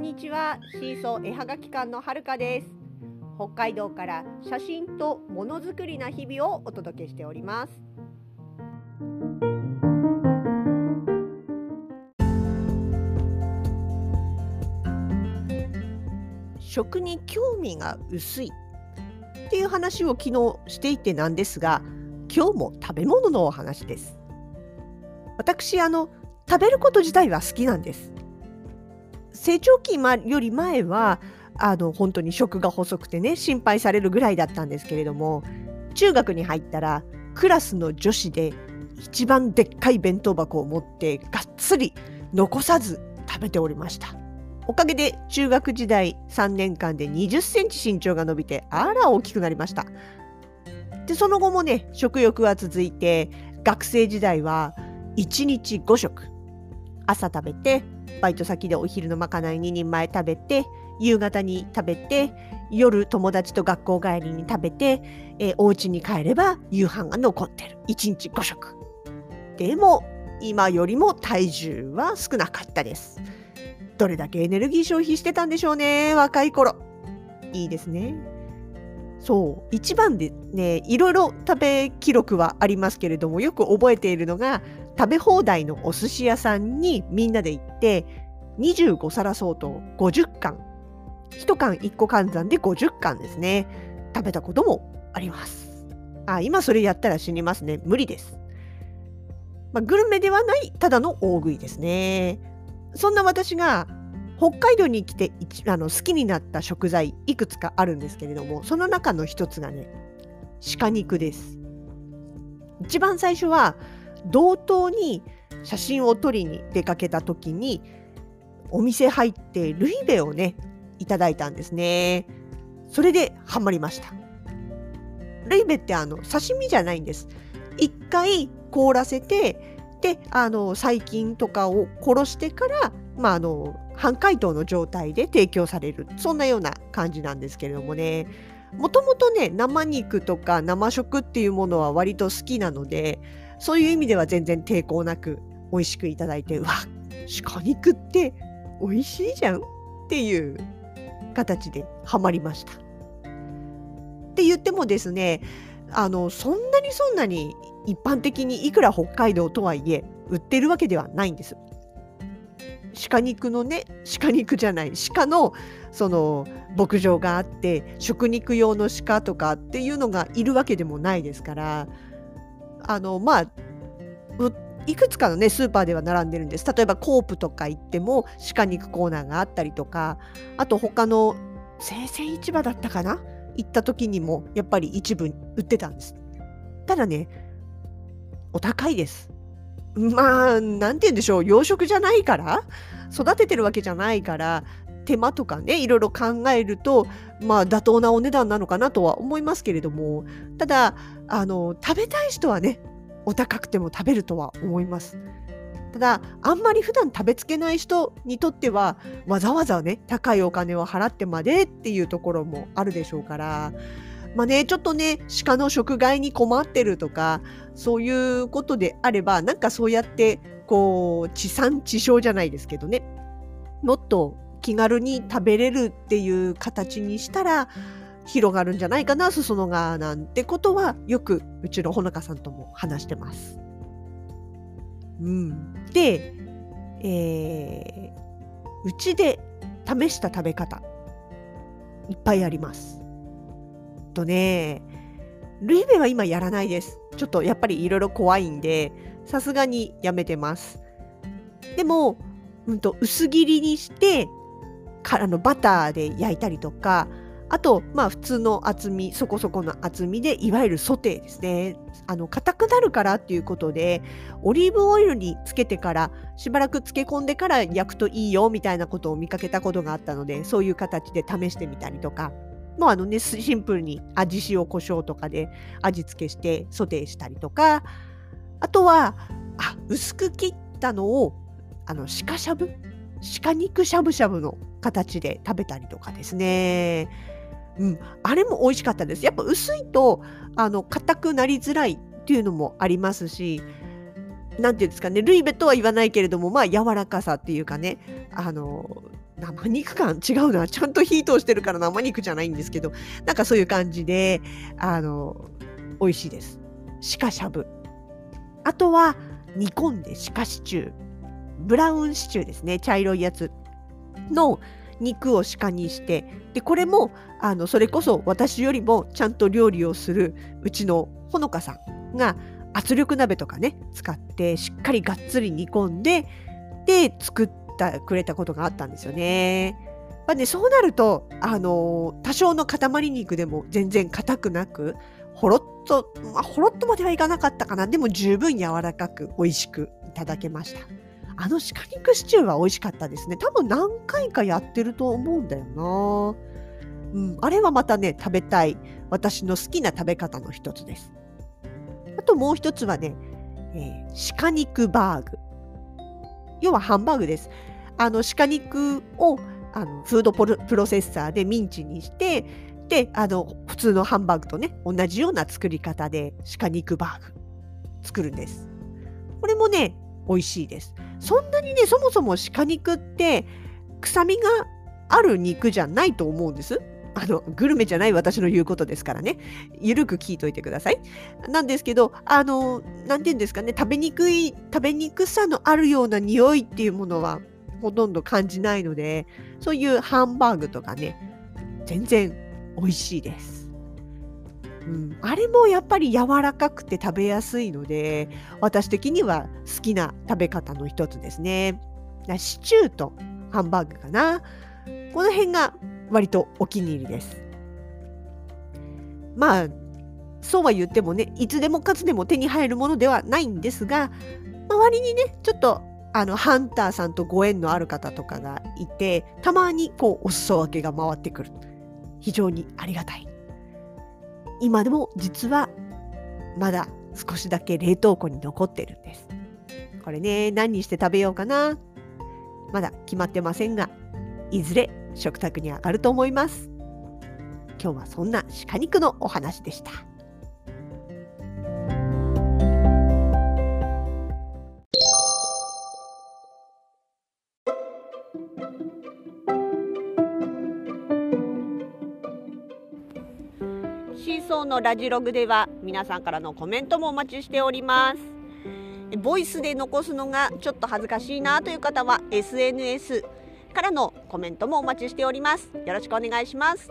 んにちは。シーソー絵はがき館のはるかです。北海道から写真とものづくりな日々をお届けしております。食に興味が薄い。っていう話を昨日していてなんですが今日も食べ物のお話です。私あの食べること自体は好きなんです。成長期より前はあの本当に食が細くてね心配されるぐらいだったんですけれども中学に入ったらクラスの女子で一番でっかい弁当箱を持ってがっつり残さず食べておりました。おかげで中学時代3年間で20センチ身長が伸びてあら大きくなりました。でその後もね食欲は続いて学生時代は1日5食朝食べてバイト先でお昼のまかない2人前食べて夕方に食べて夜友達と学校帰りに食べて、えー、お家に帰れば夕飯が残ってる。1日5食。でも今よりも体重は少なかったです。どれだけエネルギー消費してたんでしょうね若い頃。いいですね。そう。一番でねいろいろ食べ記録はありますけれどもよく覚えているのが食べ放題のお寿司屋さんにみんなで行って25皿相当50貫。1缶1個換算で50貫ですね。食べたこともあります。あ今それやったら死にますね。無理です、まあ、グルメではないただの大食いですね。そんな私が北海道に来てあの好きになった食材いくつかあるんですけれどもその中の一つがね鹿肉です。一番最初は同等に写真を撮りに出かけた時にお店入ってルイベをねいただいたんですね。それでハマりました。ルイベってあの刺身じゃないんです。一回凍らせてであの細菌とかを殺してから、まあ、あの半解凍の状態で提供される。そんなような感じなんですけれどもね。もともとね生肉とか生食っていうものは割と好きなのでそういう意味では全然抵抗なく美味しくいただいてうわ鹿肉って美味しいじゃんっていう形でハマりました。って言ってもですねあのそんなにそんなに一般的にいくら北海道とはいえ売ってるわけではないんです。鹿肉のね鹿肉じゃない鹿のその牧場があって食肉用の鹿とかっていうのがいるわけでもないですからあのまあいくつかのねスーパーでは並んでるんです。例えばコープとか行っても鹿肉コーナーがあったりとかあと他の生鮮市場だったかな？行った時にもやっぱり一部売ってたんです。ただねお高いです。まあ何て言うんでしょう。養殖じゃないから育ててるわけじゃないから手間とかねいろいろ考えるとまあ妥当なお値段なのかなとは思いますけれども。ただあの食べたい人はねお高くても食べるとは思います。ただあんまり普段食べつけない人にとってはわざわざね高いお金を払ってまでっていうところもあるでしょうから。まあねちょっとね鹿の食害に困ってるとかそういうことであればなんかそうやってこう地産地消じゃないですけどね。もっと気軽に食べれるっていう形にしたら広がるんじゃないかな裾野がなんてことはよくうちのほのかさんとも話してます。うん、で、えー、うちで試した食べ方いっぱいあります。とねルイベは今やらないです。ちょっとやっぱりいろいろ怖いんでさすがにやめてます。でも、うんと薄切りにしてからのバターで焼いたりとかあと、まあ、普通の厚みそこそこの厚みでいわゆるソテーですね。あの硬くなるからっていうことでオリーブオイルにつけてからしばらく漬け込んでから焼くといいよみたいなことを見かけたことがあったのでそういう形で試してみたりとか。もうあのねシンプルに味塩コショウとかで味付けしてソテーしたりとか。あとはあ薄く切ったのをあの鹿しゃぶ？鹿肉しゃぶしゃぶの形で食べたりとかですね。うん、あれも美味しかったです。やっぱ薄いとあの硬くなりづらいっていうのもありますし、なんていうんですかね、ルイベとは言わないけれども、まあ柔らかさっていうかね、あの生肉感違うな。ちゃんと火通してるから生肉じゃないんですけどなんかそういう感じであの美味しいです。鹿しゃぶ。あとは煮込んで鹿シチュー。ブラウンシチューですね。茶色いやつの肉を鹿にしてでこれもあのそれこそ私よりもちゃんと料理をするうちのほのかさんが圧力鍋とかね使ってしっかりがっつり煮込んでで作ってくれたことがあったんですよね。まあね、そうなると、あの多少の塊肉でも全然硬くなくほろっと、まあ、ほろっとまではいかなかったかなでも十分柔らかく美味しくいただけました。あの鹿肉シチューは美味しかったですね。多分何回かやってると思うんだよな。うん、あれはまたね、食べたい、私の好きな食べ方の一つです。あともう一つはね、えー、鹿肉バーグ。要はハンバーグです。あの鹿肉をあのフードプロセッサーでミンチにしてであの普通のハンバーグとね同じような作り方で鹿肉バーグ作るんです。これもね美味しいです。そんなにねそもそも鹿肉って臭みがある肉じゃないと思うんです。あのグルメじゃない私の言うことですからねゆるく聞いといてください。なんですけどあの何て言うんですかね食べにくい食べにくさのあるような匂いっていうものはほとんど感じないのでそういうハンバーグとかね全然美味しいです。うん、あれもやっぱり柔らかくて食べやすいので私的には好きな食べ方の一つですね。シチューとハンバーグかな。この辺が割とお気に入りです。まあそうは言ってもねいつでもかつでも手に入るものではないんですが周りにねちょっとあのハンターさんとご縁のある方とかがいてたまにこうお裾分けが回ってくる非常にありがたい今でも実はまだ少しだけ冷凍庫に残ってるんです。これね何にして食べようかな。まだ決まってませんがいずれ食卓に上がると思います。今日はそんな鹿肉のお話でした。送のラジログでは皆さんからのコメントもお待ちしております。ボイスで残すのがちょっと恥ずかしいなという方は SNS からのコメントもお待ちしております。よろしくお願いします。